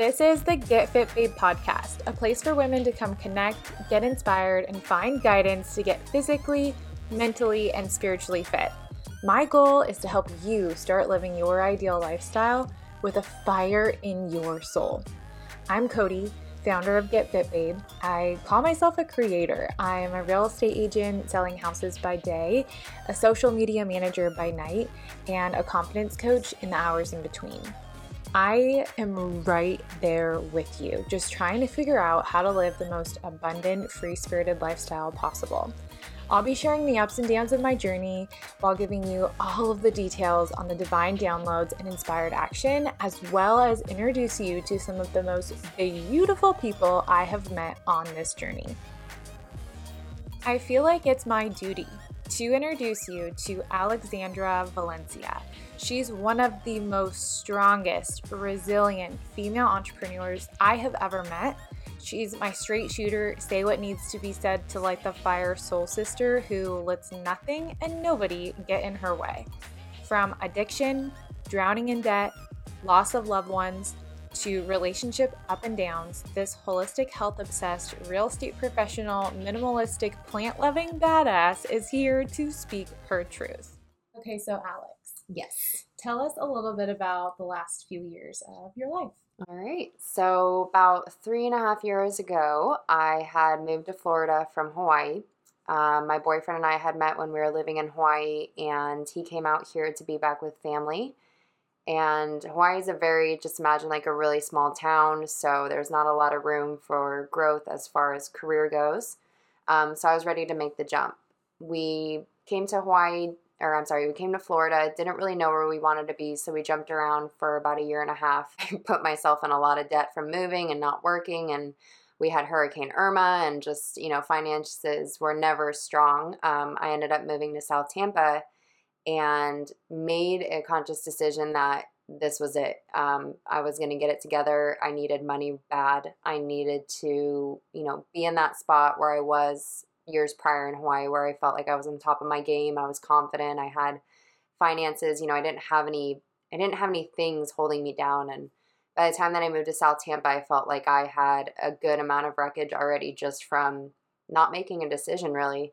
This is the Get Fit Babe podcast, a place for women to come connect, get inspired, and find guidance to get physically, mentally, and spiritually fit. My goal is to help you start living your ideal lifestyle with a fire in your soul. I'm Cody, founder of Get Fit Babe. I call myself a creator. I am a real estate agent selling houses by day, a social media manager by night, and a confidence coach in the hours in between. I am right there with you, just trying to figure out how to live the most abundant, free spirited lifestyle possible. I'll be sharing the ups and downs of my journey while giving you all of the details on the divine downloads and inspired action, as well as introduce you to some of the most beautiful people I have met on this journey. I feel like it's my duty to introduce you to Alexandra Valencia. She's one of the most strongest, resilient female entrepreneurs I have ever met She's my straight shooter, say what needs to be said to light the fire soul sister who lets nothing and nobody get in her way. From addiction, drowning in debt, loss of loved ones, to relationship up and downs, this holistic, health obsessed, real estate professional, minimalistic, plant loving badass is here to speak her truth. Okay, so Alex. Yes. Tell us a little bit about the last few years of your life. All right. So, about three and a half years ago, I had moved to Florida from Hawaii. Um, my boyfriend and I had met when we were living in Hawaii, and he came out here to be back with family. And Hawaii is a very, just imagine like a really small town, so there's not a lot of room for growth as far as career goes. Um, so I was ready to make the jump. We came to Hawaii or I'm sorry, we came to Florida, didn't really know where we wanted to be, so we jumped around for about a year and a half. I put myself in a lot of debt from moving and not working, and we had Hurricane Irma, and just, you know, finances were never strong. Um, I ended up moving to South Tampa and made a conscious decision that this was it. Um, I was going to get it together. I needed money bad. I needed to, you know, be in that spot where I was years prior in Hawaii where I felt like I was on top of my game. I was confident. I had finances. You know, I didn't have any. I didn't have any things holding me down. And by the time that I moved to South Tampa, I felt like I had a good amount of wreckage already just from not making a decision really.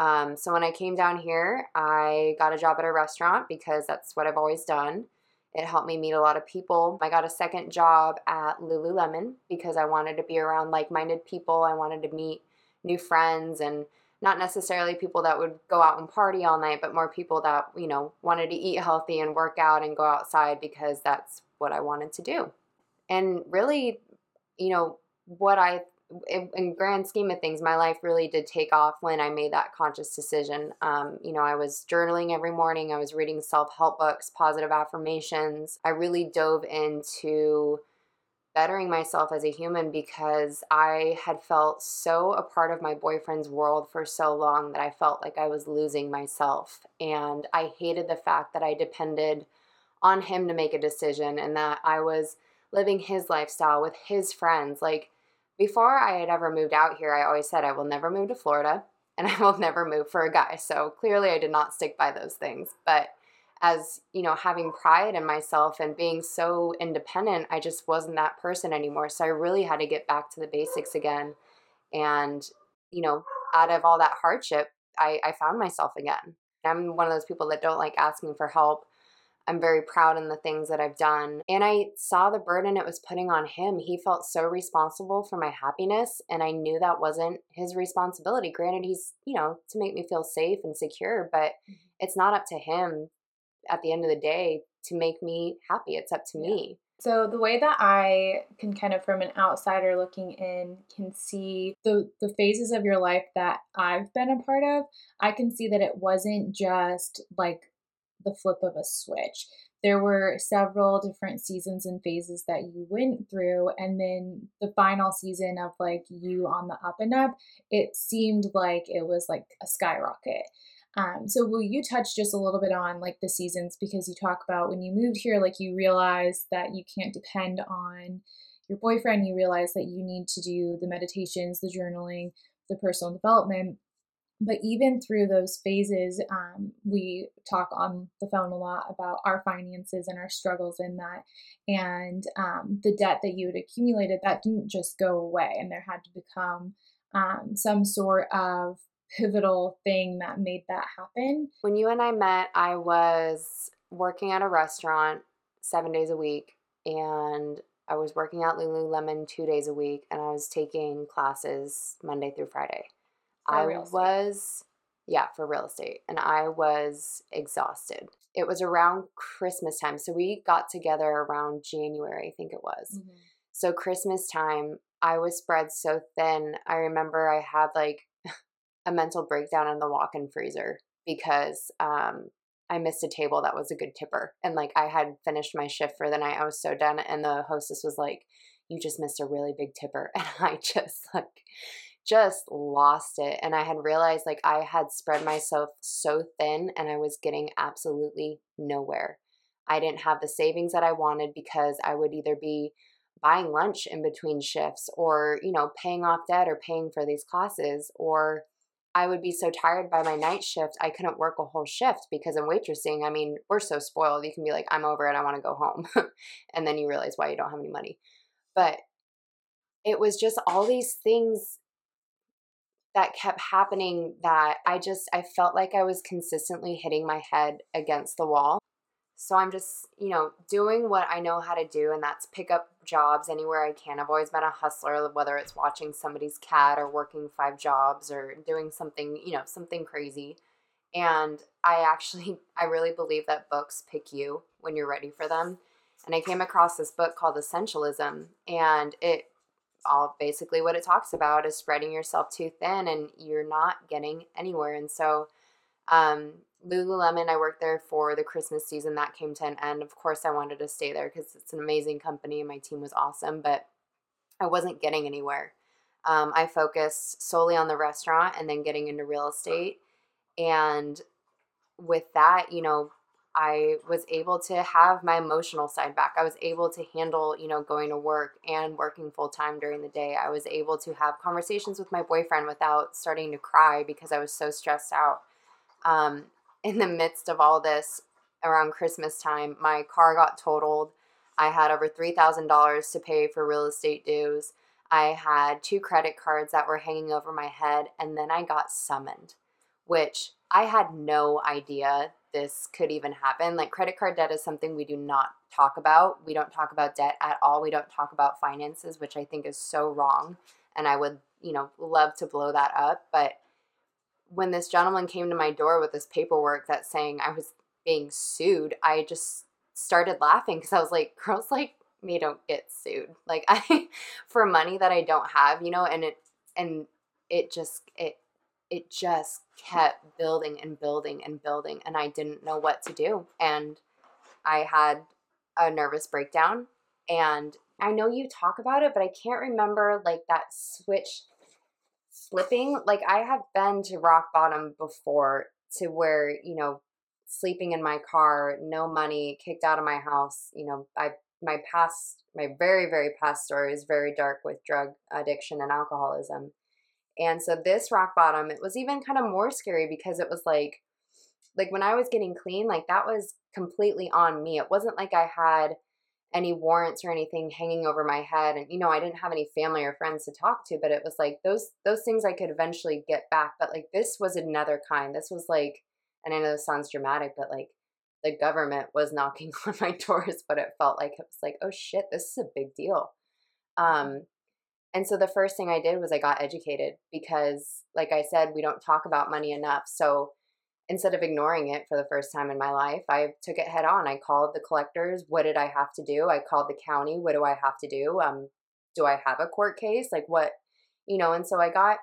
Um, so when I came down here, I got a job at a restaurant because that's what I've always done. It helped me meet a lot of people. I got a second job at Lululemon because I wanted to be around like minded people. I wanted to meet new friends and not necessarily people that would go out and party all night, but more people that, you know, wanted to eat healthy and work out and go outside because that's what I wanted to do. And really, you know, what I, in grand scheme of things, my life really did take off when I made that conscious decision. Um, you know, I was journaling every morning, I was reading self help books, positive affirmations. I really dove into bettering myself as a human because I had felt so a part of my boyfriend's world for so long that I felt like I was losing myself. And I hated the fact that I depended on him to make a decision and that I was living his lifestyle with his friends. Like before I had ever moved out here, I always said I will never move to Florida and I will never move for a guy. So clearly I did not stick by those things. But as you know having pride in myself and being so independent i just wasn't that person anymore so i really had to get back to the basics again and you know out of all that hardship i, I found myself again i'm one of those people that don't like asking for help i'm very proud in the things that i've done and i saw the burden it was putting on him he felt so responsible for my happiness and i knew that wasn't his responsibility granted he's you know to make me feel safe and secure but mm-hmm. it's not up to him at the end of the day to make me happy. It's up to yeah. me. So the way that I can kind of from an outsider looking in can see the the phases of your life that I've been a part of, I can see that it wasn't just like the flip of a switch. There were several different seasons and phases that you went through and then the final season of like you on the up and up, it seemed like it was like a skyrocket. Um, so will you touch just a little bit on like the seasons because you talk about when you moved here, like you realized that you can't depend on your boyfriend. You realize that you need to do the meditations, the journaling, the personal development. But even through those phases, um, we talk on the phone a lot about our finances and our struggles in that. And um, the debt that you had accumulated, that didn't just go away, and there had to become um, some sort of pivotal thing that made that happen. When you and I met, I was working at a restaurant seven days a week, and I was working at Lululemon two days a week, and I was taking classes Monday through Friday. I was, yeah, for real estate, and I was exhausted. It was around Christmas time, so we got together around January, I think it was. Mhm. So Christmas time, I was spread so thin. I remember I had like a mental breakdown in the walk-in freezer because um, I missed a table that was a good tipper, and like I had finished my shift for the night. I was so done, and the hostess was like, "You just missed a really big tipper," and I just like just lost it and i had realized like i had spread myself so thin and i was getting absolutely nowhere. I didn't have the savings that i wanted because i would either be buying lunch in between shifts or you know paying off debt or paying for these classes or i would be so tired by my night shift i couldn't work a whole shift because in waitressing. I mean we're so spoiled you can be like i'm over it i want to go home and then you realize why you don't have any money. But it was just all these things that kept happening that I just I felt like I was consistently hitting my head against the wall. So I'm just, you know, doing what I know how to do and that's pick up jobs anywhere I can. I've always been a hustler whether it's watching somebody's cat or working five jobs or doing something, you know, something crazy. And I actually I really believe that books pick you when you're ready for them. And I came across this book called Essentialism and it all basically what it talks about is spreading yourself too thin and you're not getting anywhere. And so, um, Lululemon, I worked there for the Christmas season that came to an end. Of course, I wanted to stay there because it's an amazing company and my team was awesome, but I wasn't getting anywhere. Um, I focused solely on the restaurant and then getting into real estate. And with that, you know, I was able to have my emotional side back. I was able to handle, you know, going to work and working full time during the day. I was able to have conversations with my boyfriend without starting to cry because I was so stressed out. Um, in the midst of all this, around Christmas time, my car got totaled. I had over $3,000 to pay for real estate dues. I had two credit cards that were hanging over my head, and then I got summoned, which I had no idea this could even happen. Like credit card debt is something we do not talk about. We don't talk about debt at all. We don't talk about finances, which I think is so wrong. And I would, you know, love to blow that up. But when this gentleman came to my door with this paperwork that's saying I was being sued, I just started laughing because I was like, girls like me don't get sued. Like I for money that I don't have, you know, and it and it just it it just kept building and building and building and I didn't know what to do. And I had a nervous breakdown and I know you talk about it, but I can't remember like that switch slipping. Like I have been to rock bottom before to where, you know, sleeping in my car, no money, kicked out of my house, you know, I my past my very very past story is very dark with drug addiction and alcoholism and so this rock bottom, it was even kind of more scary because it was like like when I was getting clean, like that was completely on me. It wasn't like I had any warrants or anything hanging over my head and you know, I didn't have any family or friends to talk to, but it was like those those things I could eventually get back, but like this was another kind. This was like and I know this sounds dramatic, but like the government was knocking on my doors, but it felt like it was like, oh shit, this is a big deal. Um, and so the first thing I did was I got educated because, like I said, we don't talk about money enough. So instead of ignoring it for the first time in my life, I took it head on. I called the collectors. What did I have to do? I called the county. What do I have to do? Um, do I have a court case? Like what, you know? And so I got,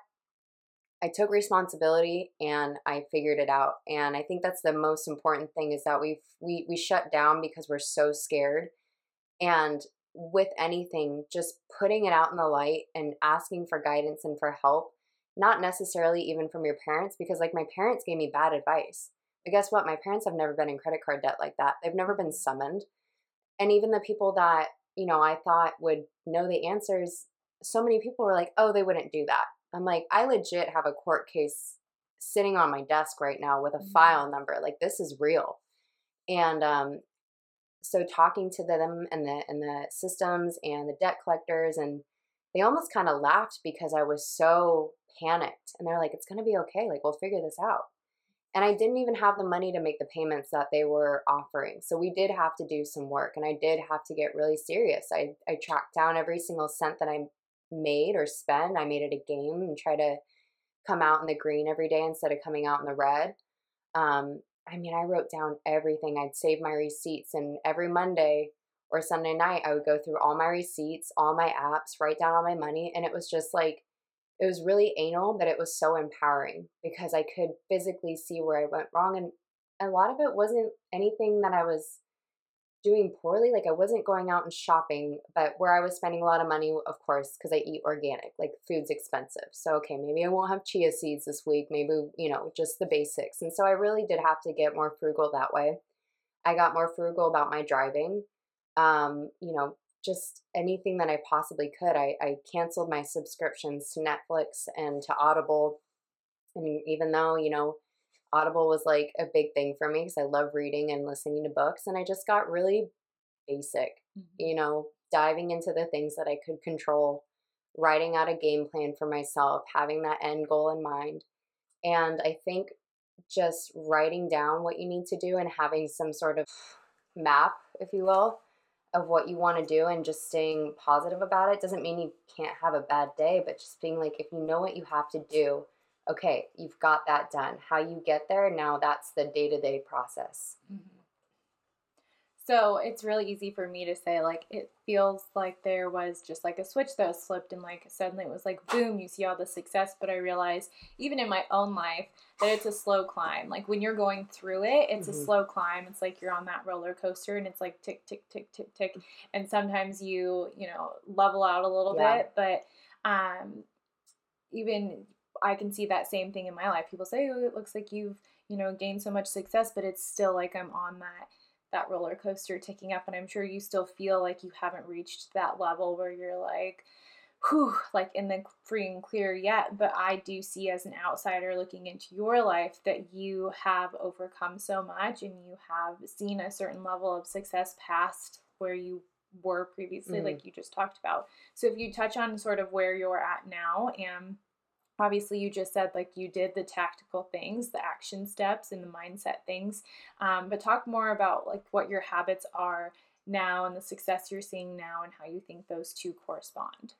I took responsibility and I figured it out. And I think that's the most important thing is that we've we we shut down because we're so scared. And with anything, just putting it out in the light and asking for guidance and for help, not necessarily even from your parents, because like my parents gave me bad advice. But guess what? My parents have never been in credit card debt like that. They've never been summoned. And even the people that, you know, I thought would know the answers, so many people were like, oh, they wouldn't do that. I'm like, I legit have a court case sitting on my desk right now with a mm-hmm. file number. Like this is real. And um, so talking to them and the and the systems and the debt collectors and they almost kind of laughed because I was so panicked. And they're like, it's going to be okay. Like, we'll figure this out. And I didn't even have the money to make the payments that they were offering. So we did have to do some work and I did have to get really serious. I, I tracked down every single cent that I made or spent. I made it a game and try to come out in the green every day instead of coming out in the red. Um, I mean, I wrote down everything. I'd save my receipts, and every Monday or Sunday night, I would go through all my receipts, all my apps, write down all my money. And it was just like, it was really anal, but it was so empowering because I could physically see where I went wrong. And a lot of it wasn't anything that I was doing poorly. Like I wasn't going out and shopping, but where I was spending a lot of money, of course, because I eat organic, like food's expensive. So, okay, maybe I won't have chia seeds this week, maybe, you know, just the basics. And so I really did have to get more frugal that way. I got more frugal about my driving. Um, you know, just anything that I possibly could. I, I canceled my subscriptions to Netflix and to Audible. And even though, you know, Audible was like a big thing for me because I love reading and listening to books. And I just got really basic, mm-hmm. you know, diving into the things that I could control, writing out a game plan for myself, having that end goal in mind. And I think just writing down what you need to do and having some sort of map, if you will, of what you want to do and just staying positive about it doesn't mean you can't have a bad day, but just being like, if you know what you have to do, okay, you've got that done. How you get there, now that's the day to day process. Mm-hmm. So it's really easy for me to say, like, it feels like there was just like a switch that was flipped, and like suddenly it was like, boom, you see all the success. But I realize, even in my own life, that it's a slow climb. Like, when you're going through it, it's mm-hmm. a slow climb. It's like you're on that roller coaster, and it's like tick, tick, tick, tick, tick. And sometimes you, you know, level out a little yeah. bit, but um, even I can see that same thing in my life. People say, "Oh, it looks like you've, you know, gained so much success," but it's still like I'm on that that roller coaster ticking up and I'm sure you still feel like you haven't reached that level where you're like whew, like in the free and clear yet, but I do see as an outsider looking into your life that you have overcome so much and you have seen a certain level of success past where you were previously, mm-hmm. like you just talked about. So if you touch on sort of where you're at now and obviously you just said like you did the tactical things the action steps and the mindset things um, but talk more about like what your habits are now and the success you're seeing now and how you think those two correspond.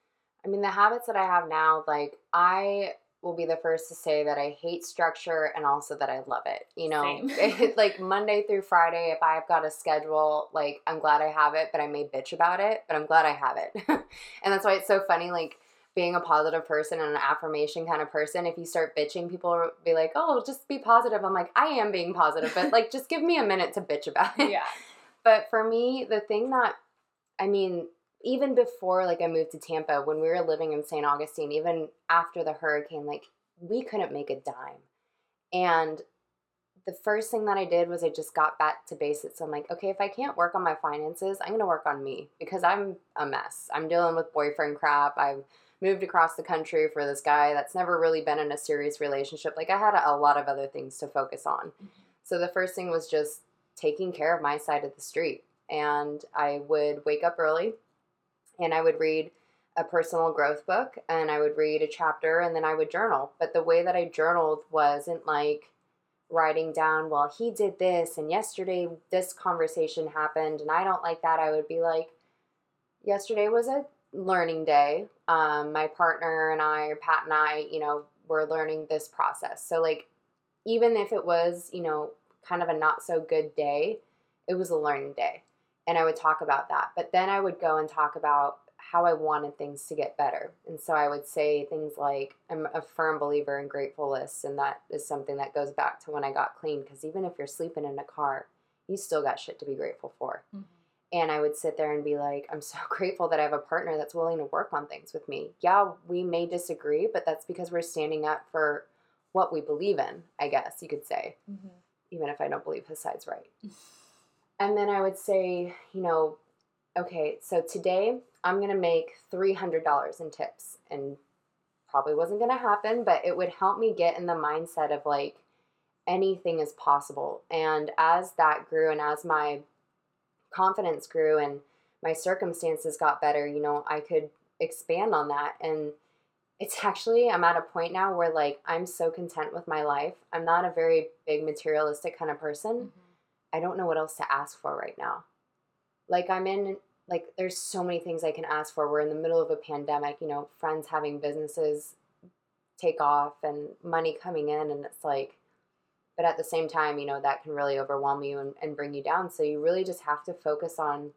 I mean the habits that i have now like i will be the first to say that i hate structure and also that i love it you know? Like monday through friday if i've got a schedule like i'm glad i have it but i may bitch about it but i'm glad i have it. And that's why it's so funny like being a positive person and an affirmation kind of person, if you start bitching, people will be like, "Oh, just be positive." I'm like, "I am being positive, but like just give me a minute to bitch about it." Yeah. But for me, the thing that I mean, even before like I moved to Tampa, when we were living in St. Augustine, even after the hurricane, like we couldn't make a dime. And the first thing that I did was I just got back to basics. I'm like, okay, if I can't work on my finances, I'm going to work on me because I'm a mess. I'm dealing with boyfriend crap. I've moved across the country for this guy that's never really been in a serious relationship. Like I had a, lot of other things to focus on. So the first thing was just taking care of my side of the street. And I would wake up early and I would read a personal growth book and I would read a chapter and then I would journal. But the way that I journaled wasn't like writing down, well, he did this and yesterday this conversation happened and I don't like that. I would be like, yesterday was a learning day. Um, my partner and I, Pat and I, you know, were learning this process. So, like, even if it was, you know, kind of a not so good day, it was a learning day. And I would talk about that. But then I would go and talk about how I wanted things to get better. And so I would say things like, I'm a firm believer in grateful lists. And that is something that goes back to when I got clean. Because even if you're sleeping in a car, you still got shit to be grateful for. Mm-hmm. And I would sit there and be like, I'm so grateful that I have a partner that's willing to work on things with me. Yeah, we may disagree, but that's because we're standing up for what we believe in, I guess you could say, mm-hmm. even if I don't believe his side's right. and then I would say, you know, okay, so today I'm going to make $300 in tips. And probably wasn't going to happen, but it would help me get in the mindset of like anything is possible. And as that grew and as my confidence grew and my circumstances got better, you know, I could expand on that. And it's actually, I'm at a point now where like I'm so content with my life. I'm not a very big materialistic kind of person. Mm-hmm. I don't know what else to ask for right now. Like I'm in like there's so many things I can ask for. We're in the middle of a pandemic, you know, friends having businesses take off and money coming in and it's like but at the same time, you know, that can really overwhelm you and, and bring you down. So you really just have to focus on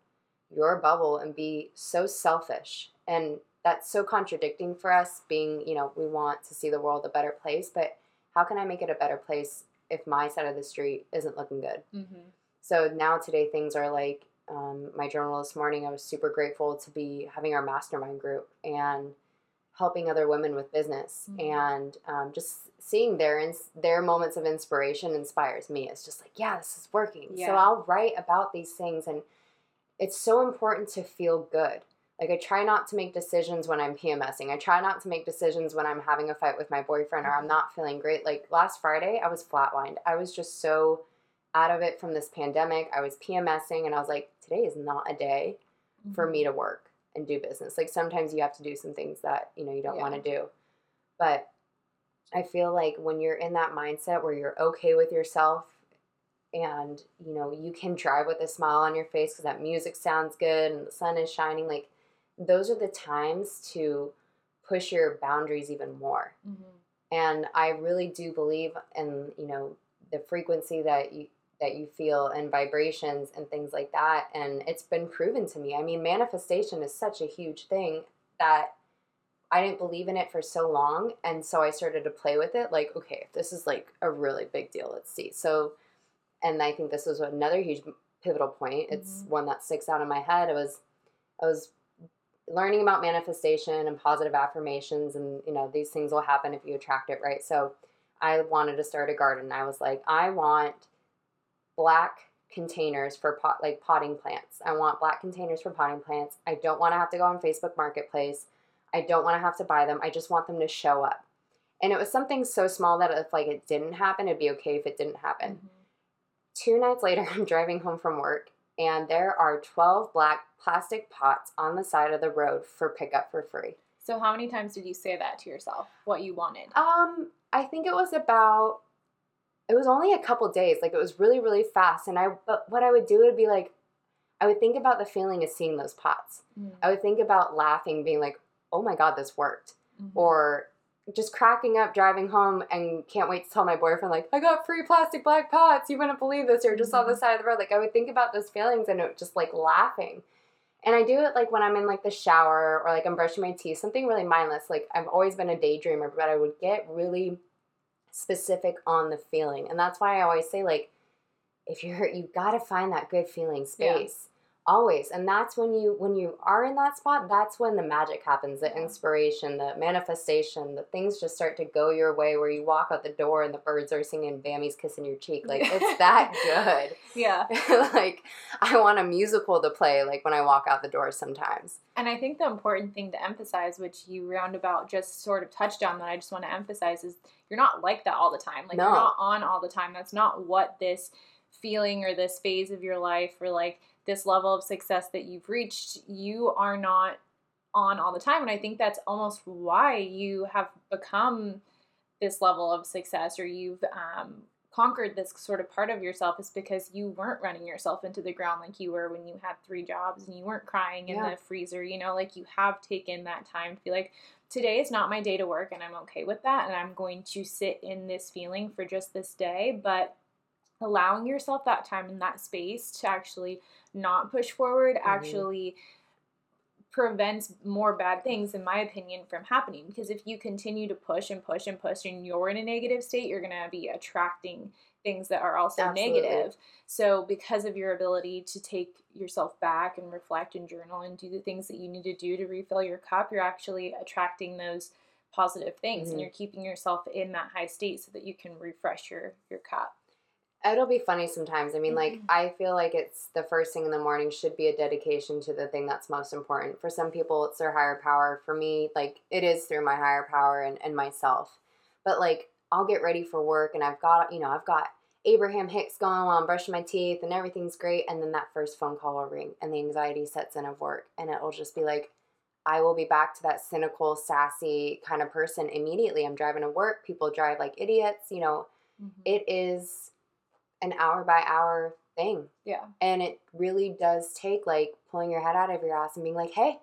your bubble and be so selfish. And that's so contradicting for us being, you know, we want to see the world a better place, but how can I make it a better place if my side of the street isn't looking good? Mm-hmm. So now today things are like um, my journal this morning. I was super grateful to be having our mastermind group and helping other women with business. Mm-hmm. and um, just seeing their ins- their moments of inspiration inspires me. It's just like yeah this is working. Yeah. so i'll write about these things and it's so important to feel good. Like i try not to make decisions when i'm pmsing i try not to make decisions when i'm having a fight with my boyfriend or i'm mm-hmm. not feeling great. Like last friday i was flatlined. I was just so out of it from this pandemic. I was pmsing and i was like today is not a day mm-hmm. for me to work and do business. Like sometimes you have to do some things that, you know, you don't yeah. want to do. But I feel like when you're in that mindset where you're okay with yourself and, you know, you can drive with a smile on your face because that music sounds good and the sun is shining, like those are the times to push your boundaries even more. Mm-hmm. And I really do believe in, you know, the frequency that you that you feel and vibrations and things like that. And it's been proven to me. I mean, manifestation is such a huge thing that I didn't believe in it for so long. And so I started to play with it like, okay, if this is like a really big deal, let's see. So, and I think this was another huge pivotal point. It's mm-hmm. one that sticks out in my head. It was, I was learning about manifestation and positive affirmations and you know these things will happen if you attract it right so i wanted to start a garden i was like i want black containers for pot like potting plants. I want black containers for potting plants. I don't want to have to go on Facebook Marketplace. I don't want to have to buy them. I just want them to show up. And it was something so small that if like it didn't happen, it'd be okay if it didn't happen. Mm-hmm. Two nights later, I'm driving home from work and there are 12 black plastic pots on the side of the road for pickup for free. So how many times did you say that to yourself? What you wanted? Um, I think it was about it was only a couple days. Like it was really, really fast. And I, but what I would do would be like, I would think about the feeling of seeing those pots. Mm. I would think about laughing, being like, oh my God, this worked. Mm-hmm. Or just cracking up driving home and can't wait to tell my boyfriend, like, I got free plastic black pots. You wouldn't believe this. Or just mm-hmm. on the side of the road. Like I would think about those feelings and it just like laughing. And I do it like when I'm in like the shower or like I'm brushing my teeth, something really mindless. Like I've always been a daydreamer, but I would get really specific on the feeling. And that's why I always say, like, if you're you've got to find that good feeling space. Always. And that's when you when you are in that spot, that's when the magic happens, the inspiration, the manifestation, the things just start to go your way where you walk out the door and the birds are singing Bambi's kissing your cheek. Like it's that good. Yeah. like I want a musical to play like when I walk out the door sometimes. And I think the important thing to emphasize, which you roundabout just sort of touched on that I just want to emphasize is you're not like that all the time. Like no. you're not on all the time. That's not what this feeling or this phase of your life or like this level of success that you've reached, you are not on all the time. And I think that's almost why you have become this level of success or you've um, conquered this sort of part of yourself is because you weren't running yourself into the ground like you were when you had three jobs and you weren't crying in yeah. the freezer. You know, like you have taken that time to be like, today is not my day to work and I'm okay with that and I'm going to sit in this feeling for just this day, but allowing yourself that time and that space to actually not push forward mm-hmm. actually prevents more bad things in my opinion from happening because if you continue to push and push and push and you're in a negative state you're going to be attracting things that are also Absolutely. negative. So, because of your ability to take yourself back and reflect and journal and do the things that you need to do to refill your cup, you're actually attracting those positive things mm-hmm. and you're keeping yourself in that high state so that you can refresh your your cup. It'll be funny sometimes. I mean, like, Mhm. I feel like it's the first thing in the morning should be a dedication to the thing that's most important. For some people, it's their higher power. For me, like, it is through my higher power and, and myself. But, like, I'll get ready for work and I've got, you know, I've got Abraham Hicks going while I'm brushing my teeth and everything's great. And then that first phone call will ring and the anxiety sets in of work. And it'll just be like, I will be back to that cynical, sassy kind of person immediately. I'm driving to work. People drive like idiots. You know, Mhm. it is an hour by hour thing. yeah. And it really does take like pulling your head out of your ass and being like, hey,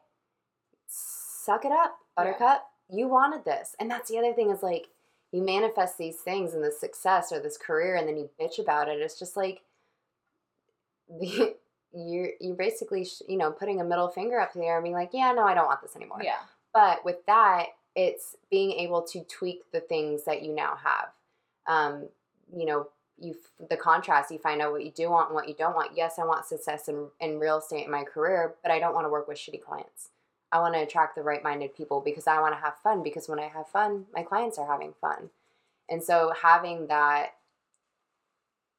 suck it up, buttercup. You wanted this. And that's the other thing is like, you manifest these things and this success or this career and then you bitch about it. It's just like, you're, you're basically, you know, putting a middle finger up in the air and being like, yeah, no, I don't want this anymore. Yeah. But with that, it's being able to tweak the things that you now have. Um, you know, you the contrast. You find out what you do want and what you don't want. Yes, I want success in in real estate in my career, but I don't want to work with shitty clients. I want to attract the right-minded people because I want to have fun. Because when I have fun, my clients are having fun, and so having that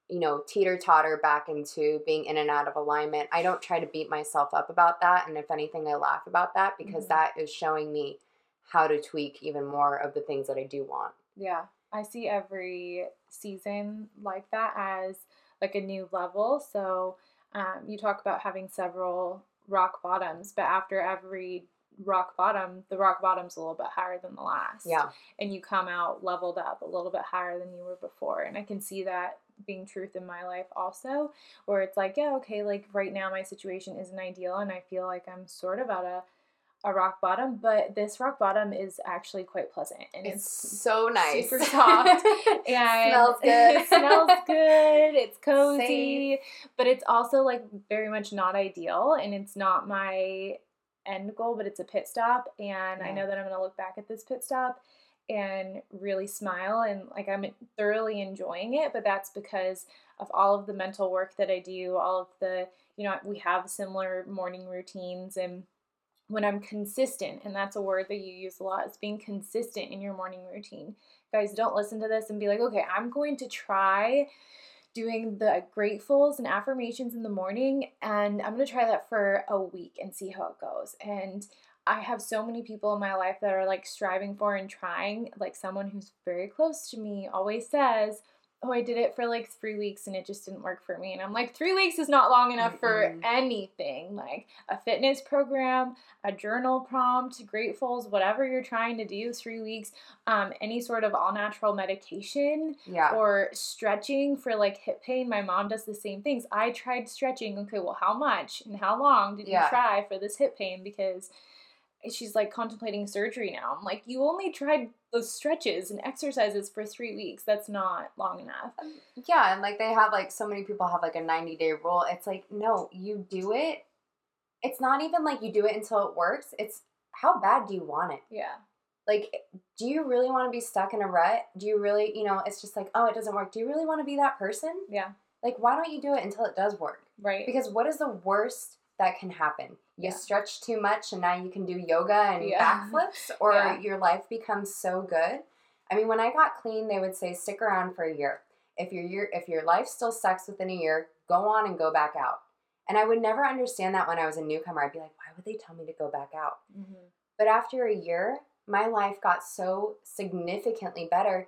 you know, teeter totter back into being in and out of alignment. I don't try to beat myself up about that. And if anything, I laugh about that because Mhm. that is showing me how to tweak even more of the things that I do want. Yeah, I see every season like that as like a new level. So um, you talk about having several rock bottoms, but after every rock bottom, the rock bottom's a little bit higher than the last. Yeah. And you come out leveled up a little bit higher than you were before. And I can see that being truth in my life also, where it's like, yeah, okay, like right now my situation isn't ideal and I feel like I'm sort of at a a rock bottom, but this rock bottom is actually quite pleasant and It's it's so nice. super soft and smells good. it smells good. It's cozy, but it's also like very much not ideal, and it's not my end goal, but it's a pit stop. And I know that I'm gonna look back at this pit stop and really smile and like I'm thoroughly enjoying it. But that's because of all of the mental work that I do, all of the you know we have similar morning routines and when I'm consistent, and that's a word that you use a lot, is being consistent in your morning routine. Guys, don't listen to this and be like, okay, I'm going to try doing the gratefuls and affirmations in the morning, and I'm going to try that for a week and see how it goes. And I have so many people in my life that are like striving for and trying. Like someone who's very close to me always says, Oh, I did it for like three weeks and it just didn't work for me. And I'm like, three weeks is not long enough for Mm-mm. anything. Like a fitness program, a journal prompt, gratefuls, whatever you're trying to do, three weeks, um, any sort of all natural medication Yeah. or stretching for like hip pain. My mom does the same things. I tried stretching. Okay, well, how much and how long did Yeah. you try for this hip pain? Because she's like contemplating surgery now. I'm like, you only tried those stretches and exercises for three weeks. That's not long enough. Um, yeah, and like they have like so many people have like a 90 day rule. It's like, no, you do it. It's not even like you do it until it works. It's how bad do you want it? Yeah. Like, do you really want to be stuck in a rut? Do you really, you know, it's just like, oh, it doesn't work. Do you really want to be that person? Yeah. Like, why don't you do it until it does work? Right. Because what is the worst that can happen? You Yeah. stretch too much and now you can do yoga and Yeah. backflips, or Yeah. your life becomes so good. I mean, when I got clean, they would say stick around for a year. If your year, if your life still sucks within a year, go on and go back out. And I would never understand that when I was a newcomer. I'd be like, why would they tell me to go back out? Mhm. But after a year, my life got so significantly better.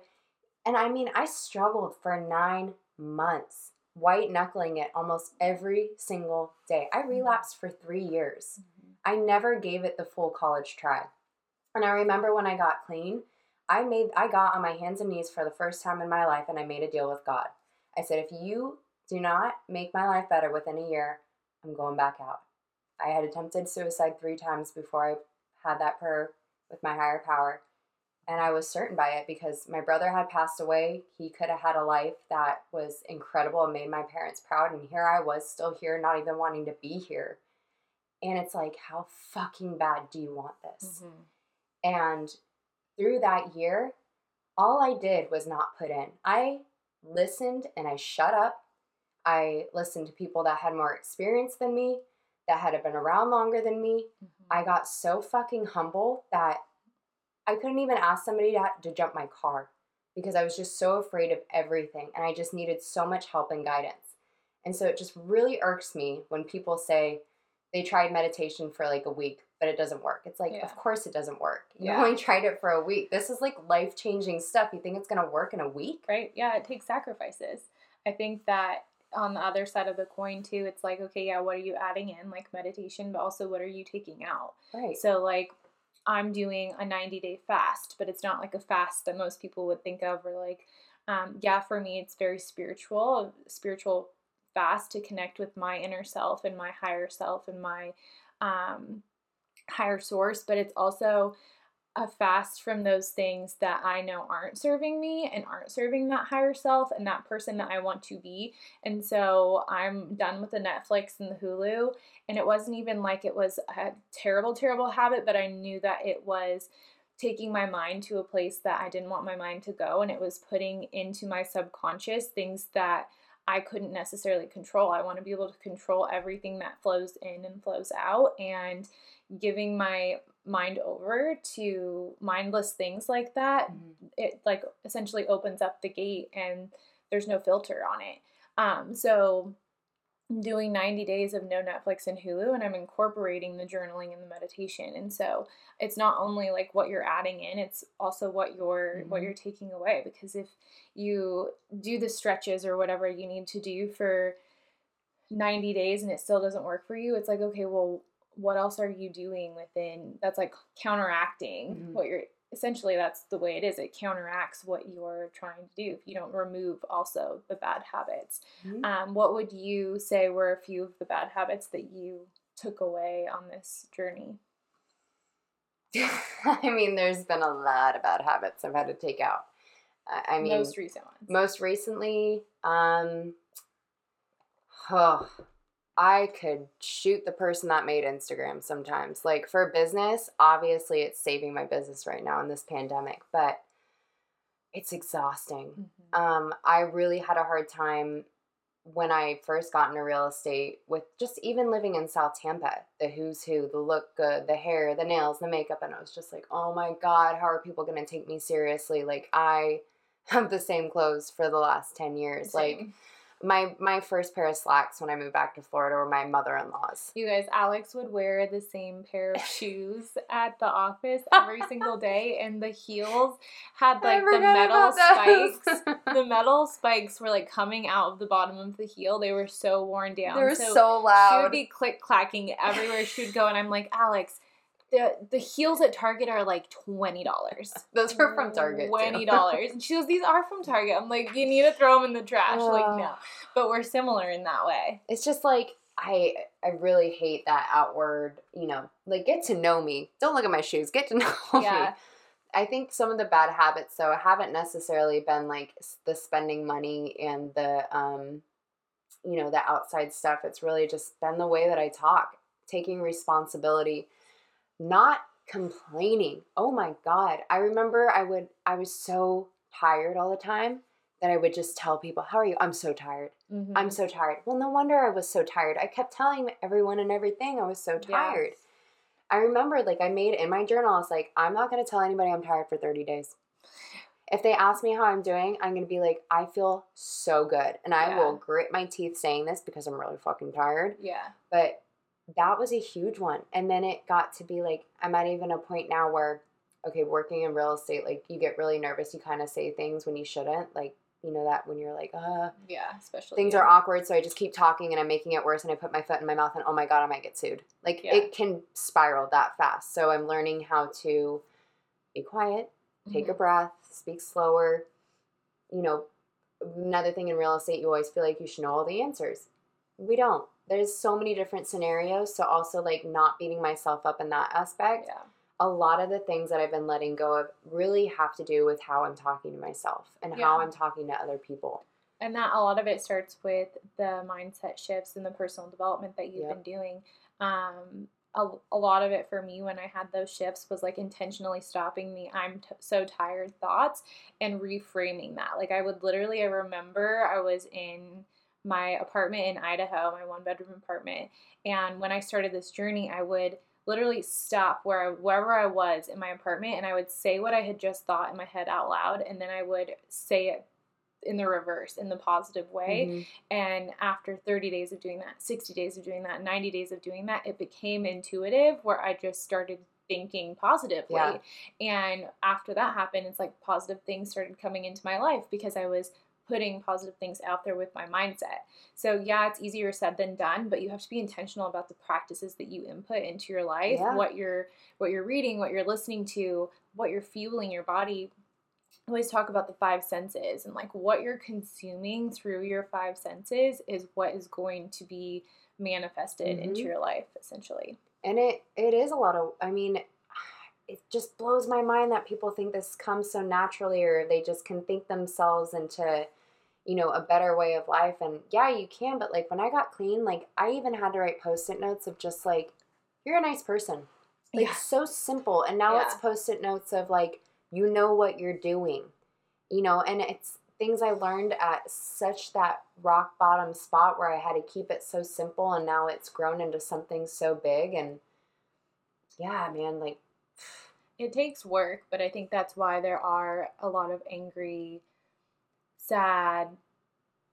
And I mean, I struggled for nine months, white knuckling it almost every single day. I relapsed for three years. Mhm. I never gave it the full college try. And I remember when I got clean, I made I got on my hands and knees for the first time in my life and I made a deal with God. I said, if you do not make my life better within a year, I'm going back out. I had attempted suicide three times before I had that prayer with my higher power. And I was certain by it because my brother had passed away. He could have had a life that was incredible and made my parents proud. And here I was still here, not even wanting to be here. And it's like, how fucking bad do you want this? Mhm. And through that year, all I did was not put in. I listened and I shut up. I listened to people that had more experience than me, that had been around longer than me. Mhm. I got so fucking humble that I couldn't even ask somebody to, to jump my car. because I was just so afraid of everything and I just needed so much help and guidance. And so it just really irks me when people say they tried meditation for like a week, but it doesn't work. It's like, Yeah. of course it doesn't work. You Yeah. only tried it for a week. This is like life changing stuff. You think it's going to work in a week? right? Yeah, it takes sacrifices. I think that on the other side of the coin too, it's like, okay, yeah, what are you adding in, like meditation, but also what are you taking out? Right. So, like, I'm doing a 90 day fast, but it's not like a fast that most people would think of, or like, um, yeah, for me, it's very spiritual, spiritual fast to connect with my inner self and my higher self and my um, higher source, but it's also a fast from those things that I know aren't serving me and aren't serving that higher self and that person that I want to be. And so I'm done with the Netflix and the Hulu. And it wasn't even like it was a terrible, terrible habit, but I knew that it was taking my mind to a place that I didn't want my mind to go. And it was putting into my subconscious things that I couldn't necessarily control. I want to be able to control everything that flows in and flows out. And giving my mind over to mindless things like that Mhm. it like essentially opens up the gate and there's no filter on it um so I'm doing 90 days of no netflix and hulu and i'm incorporating the journaling and the meditation and so it's not only like what you're adding in it's also what you're what Mhm. you're taking away because if you do the stretches or whatever you need to do for 90 days and it still doesn't work for you it's like okay well what else are you doing within that's like counteracting Mhm. what you're essentially that's the way it is it counteracts what you're trying to do if you don't remove also the bad habits Mhm. um, what would you say were a few of the bad habits that you took away on this journey I mean, there's been a lot of bad habits I've had to take out. I I mean, most recent ones most recently, um, oh, I could shoot the person that made Instagram sometimes. Like for business, obviously it's saving my business right now in this pandemic, but it's exhausting. Mhm. Um, I really had a hard time when I first got into real estate with just even living in South Tampa, the who's who, the look good, the hair, the nails, the makeup. And I was just like, oh my God, how are people going to take me seriously? Like, I have the same clothes for the last 10 years. Like, Same. My, my first pair of slacks when I moved back to Florida were my mother in law's. You guys, Alex would wear the same pair of shoes at the office every single day, and the heels had like the metal spikes. the metal spikes were like coming out of the bottom of the heel. They were so worn down. they were so, loud. She would be click clacking everywhere she would go, and I'm like, Alex, the the heels at Target are like twenty dollars. Those were from Target. Twenty dollars, and she goes, "These are from Target." I'm like, "You need to throw them in the trash." like, no, but we're similar in that way. it's just like I I really hate that outward, you know, like get to know me. Don't look at my shoes. Get to know me. I think some of the bad habits though haven't necessarily been like the spending money and the um you know, the outside stuff. It's really just been the way that I talk, taking responsibility, not complaining. Oh my god. I remember I would I was so tired all the time that I would just tell people, "How are you? I'm so tired." Mhm. I'm so tired. Well, no wonder I was so tired. I kept telling everyone and everything I was so tired. I remember, like, I made in my journal, I was like, I'm not going to tell anybody I'm tired for 30 days. If they ask me how I'm doing, I'm going to be like, I feel so good. And I Yeah. will grit my teeth saying this because I'm really fucking tired. yeah. But that was a huge one. And then it got to be like, I'm at even a point now where, okay, working in real estate, like, you get really nervous. You kind of say things when you shouldn't. Like, you know, that when you're like, uh, Yeah, especially things you. are awkward so i just keep talking and i'm making it worse and i put my foot in my mouth and oh my god i might get sued like Yeah. it can spiral that fast so i'm learning how to be quiet take a Mhm. breath speak slower you know another thing in real estate you always feel like you should know all the answers we don't there's so many different scenarios so also like not beating myself up in that aspect Yeah. a lot of the things that I've been letting go of really have to do with how I'm talking to myself and how I'm talking to other people. And that a lot of it starts with the mindset shifts and the personal development that you've Yep. been doing. Um, a, a lot of it for me when I had those shifts was like intentionally stopping the I'm t- so tired thoughts and reframing that. Like I would literally, I remember I was in my apartment in Idaho, my one bedroom apartment. And when I started this journey, I would literally stop where I, wherever I was in my apartment and I would say what I had just thought in my head out loud and then I would say it in the reverse in the positive way mm-hmm. and after 30 days of doing that 60 days of doing that 90 days of doing that it became intuitive where I just started thinking positively yeah. and after that happened it's like positive things started coming into my life because I was putting positive things out there with my mindset. So yeah, it's easier said than done, but you have to be intentional about the practices that you input into your life, yeah. what you're what you're reading, what you're listening to, what you're fueling your body. I always talk about the five senses and like what you're consuming through your five senses is what is going to be manifested mm-hmm. into your life essentially. And it it is a lot of I mean it just blows my mind that people think this comes so naturally or they just can think themselves into you know a better way of life. And yeah you can but like when i got clean like i even had to write post-it notes of just like you're a nice person. Like yeah. so simple. And now yeah. it's post-it notes of like you know what you're doing you know? And it's things i learned at such that rock bottom spot where i had to keep it so simple and now it's grown into something so big. And yeah man like it takes work, but I think that's why there are a lot of angry, sad,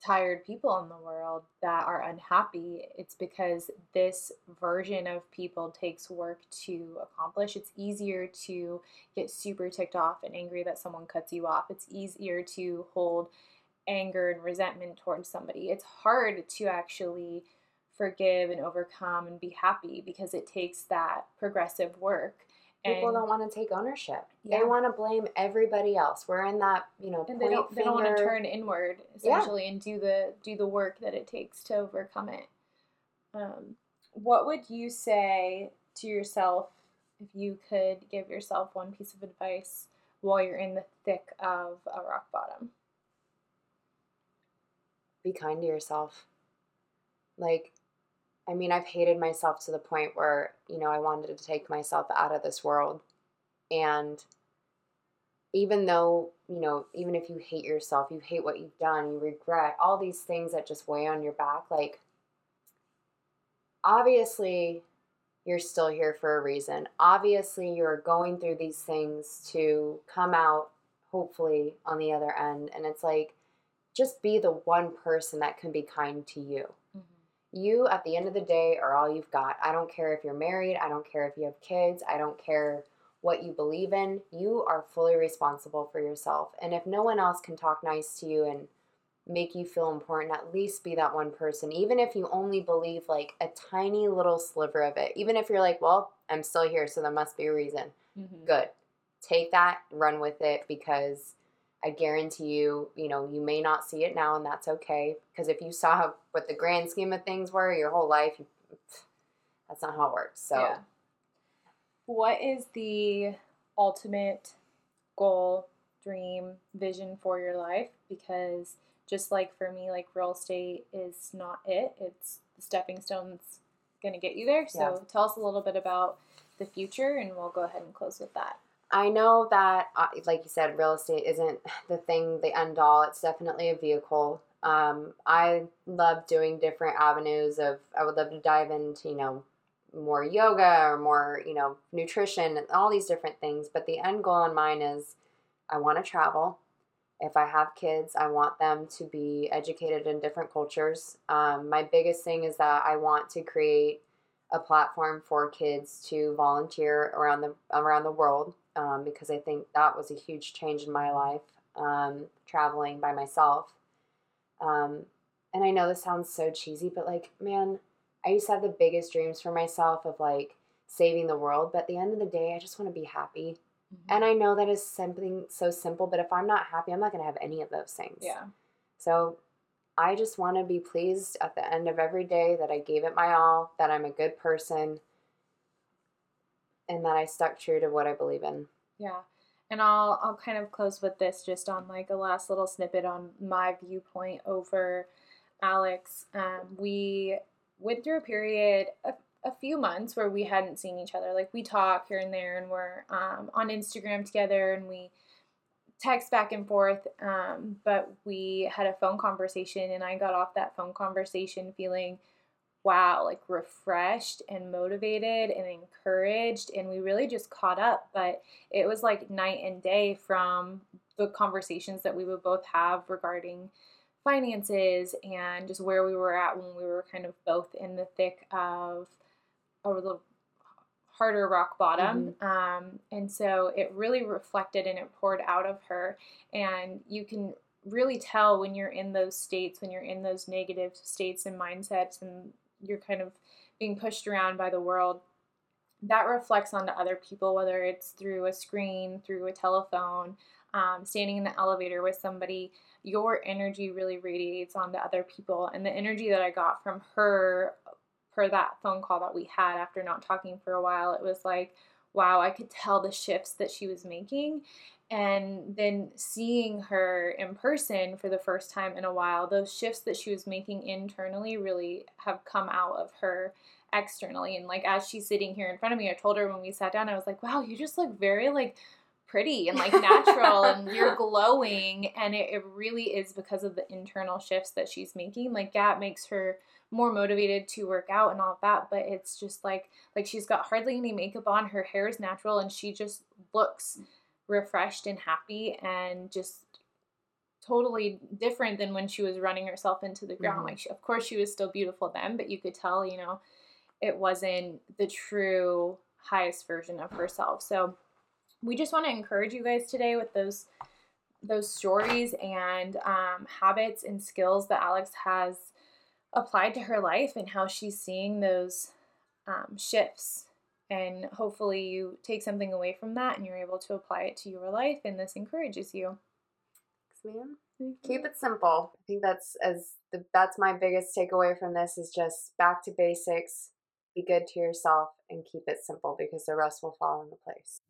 tired people in the world that are unhappy. It's because this version of people takes work to accomplish. It's easier to get super ticked off and angry that someone cuts you off. It's easier to hold anger and resentment towards somebody. It's hard to actually forgive and overcome and be happy because it takes that progressive work People don't want to take ownership. Yeah. They want to blame everybody else. We're in that, you know, and they don't, they don't want to turn inward essentially yeah. and do the do the work that it takes to overcome it. Um, what would you say to yourself if you could give yourself one piece of advice while you're in the thick of a rock bottom? Be kind to yourself. Like I mean, I've hated myself to the point where, you know, I wanted to take myself out of this world. And even though, you know, even if you hate yourself, you hate what you've done, you regret all these things that just weigh on your back, like, obviously, you're still here for a reason. Obviously, you're going through these things to come out, hopefully, on the other end. And it's like, just be the one person that can be kind to you mm-hmm. You at the end of the day are all you've got. I don't care if you're married, I don't care if you have kids, I don't care what you believe in. You are fully responsible for yourself. And if no one else can talk nice to you and make you feel important, at least be that one person. Even if you only believe like a tiny little sliver of it. Even if you're like, well, I'm still here, so there must be a reason. Mm-hmm. Good. Take that, run with it because I guarantee you, you know, you may not see it now, and that's okay. Because if you saw what the grand scheme of things were your whole life, you, that's not how it works. So, yeah. what is the ultimate goal, dream, vision for your life? Because just like for me, like real estate is not it, it's the stepping stones going to get you there. So, yeah. tell us a little bit about the future, and we'll go ahead and close with that. I know that, uh, like you said, real estate isn't the thing, the end all. It's definitely a vehicle. Um, I love doing different avenues of, I would love to dive into, you know, more yoga or more, you know, nutrition and all these different things. But the end goal in mine is I want to travel. If I have kids, I want them to be educated in different cultures. Um, my biggest thing is that I want to create a platform for kids to volunteer around the around the world um, because I think that was a huge change in my life, um, traveling by myself. Um, and I know this sounds so cheesy, but like, man, I used to have the biggest dreams for myself of like saving the world. But at the end of the day, I just want to be happy. Mm-hmm. And I know that is something so simple, but if I'm not happy, I'm not going to have any of those things. Yeah. So I just want to be pleased at the end of every day that I gave it my all, that I'm a good person, and that I stuck true to what I believe in. Yeah. And I'll I'll kind of close with this just on like a last little snippet on my viewpoint over Alex. Um, we went through a period a, few months where we hadn't seen each other. Like we talk here and there, and we're um, on Instagram together, and we text back and forth. Um, but we had a phone conversation, and I got off that phone conversation feeling wow, like refreshed and motivated and encouraged. And we really just caught up. But it was like night and day from the conversations that we would both have regarding finances and just where we were at when we were kind of both in the thick of a little harder rock bottom. Mm-hmm. Um, and so it really reflected and it poured out of her. And you can really tell when you're in those states, when you're in those negative states and mindsets, and you're kind of being pushed around by the world. That reflects onto other people, whether it's through a screen, through a telephone, um, standing in the elevator with somebody. Your energy really radiates onto other people. And the energy that I got from her per that phone call that we had after not talking for a while, it was like, wow, I could tell the shifts that she was making. And then seeing her in person for the first time in a while, those shifts that she was making internally really have come out of her externally. And like as she's sitting here in front of me, I told her when we sat down, I was like, wow, you just look very like pretty and like natural and you're glowing and it, it, really is because of the internal shifts that she's making like that makes her more motivated to work out and all that but it's just like like she's got hardly any makeup on her hair is natural and she just looks refreshed and happy and just totally different than when she was running herself into the ground mm-hmm. like she, of course she was still beautiful then but you could tell you know it wasn't the true highest version of herself so we just want to encourage you guys today with those those stories and um, habits and skills that Alex has applied to her life and how she's seeing those um, shifts. And hopefully, you take something away from that and you're able to apply it to your life, and this encourages you. Thanks, ma'am. Keep it simple. I think that's as the, that's my biggest takeaway from this is just back to basics. Be good to yourself and keep it simple because the rest will fall into place.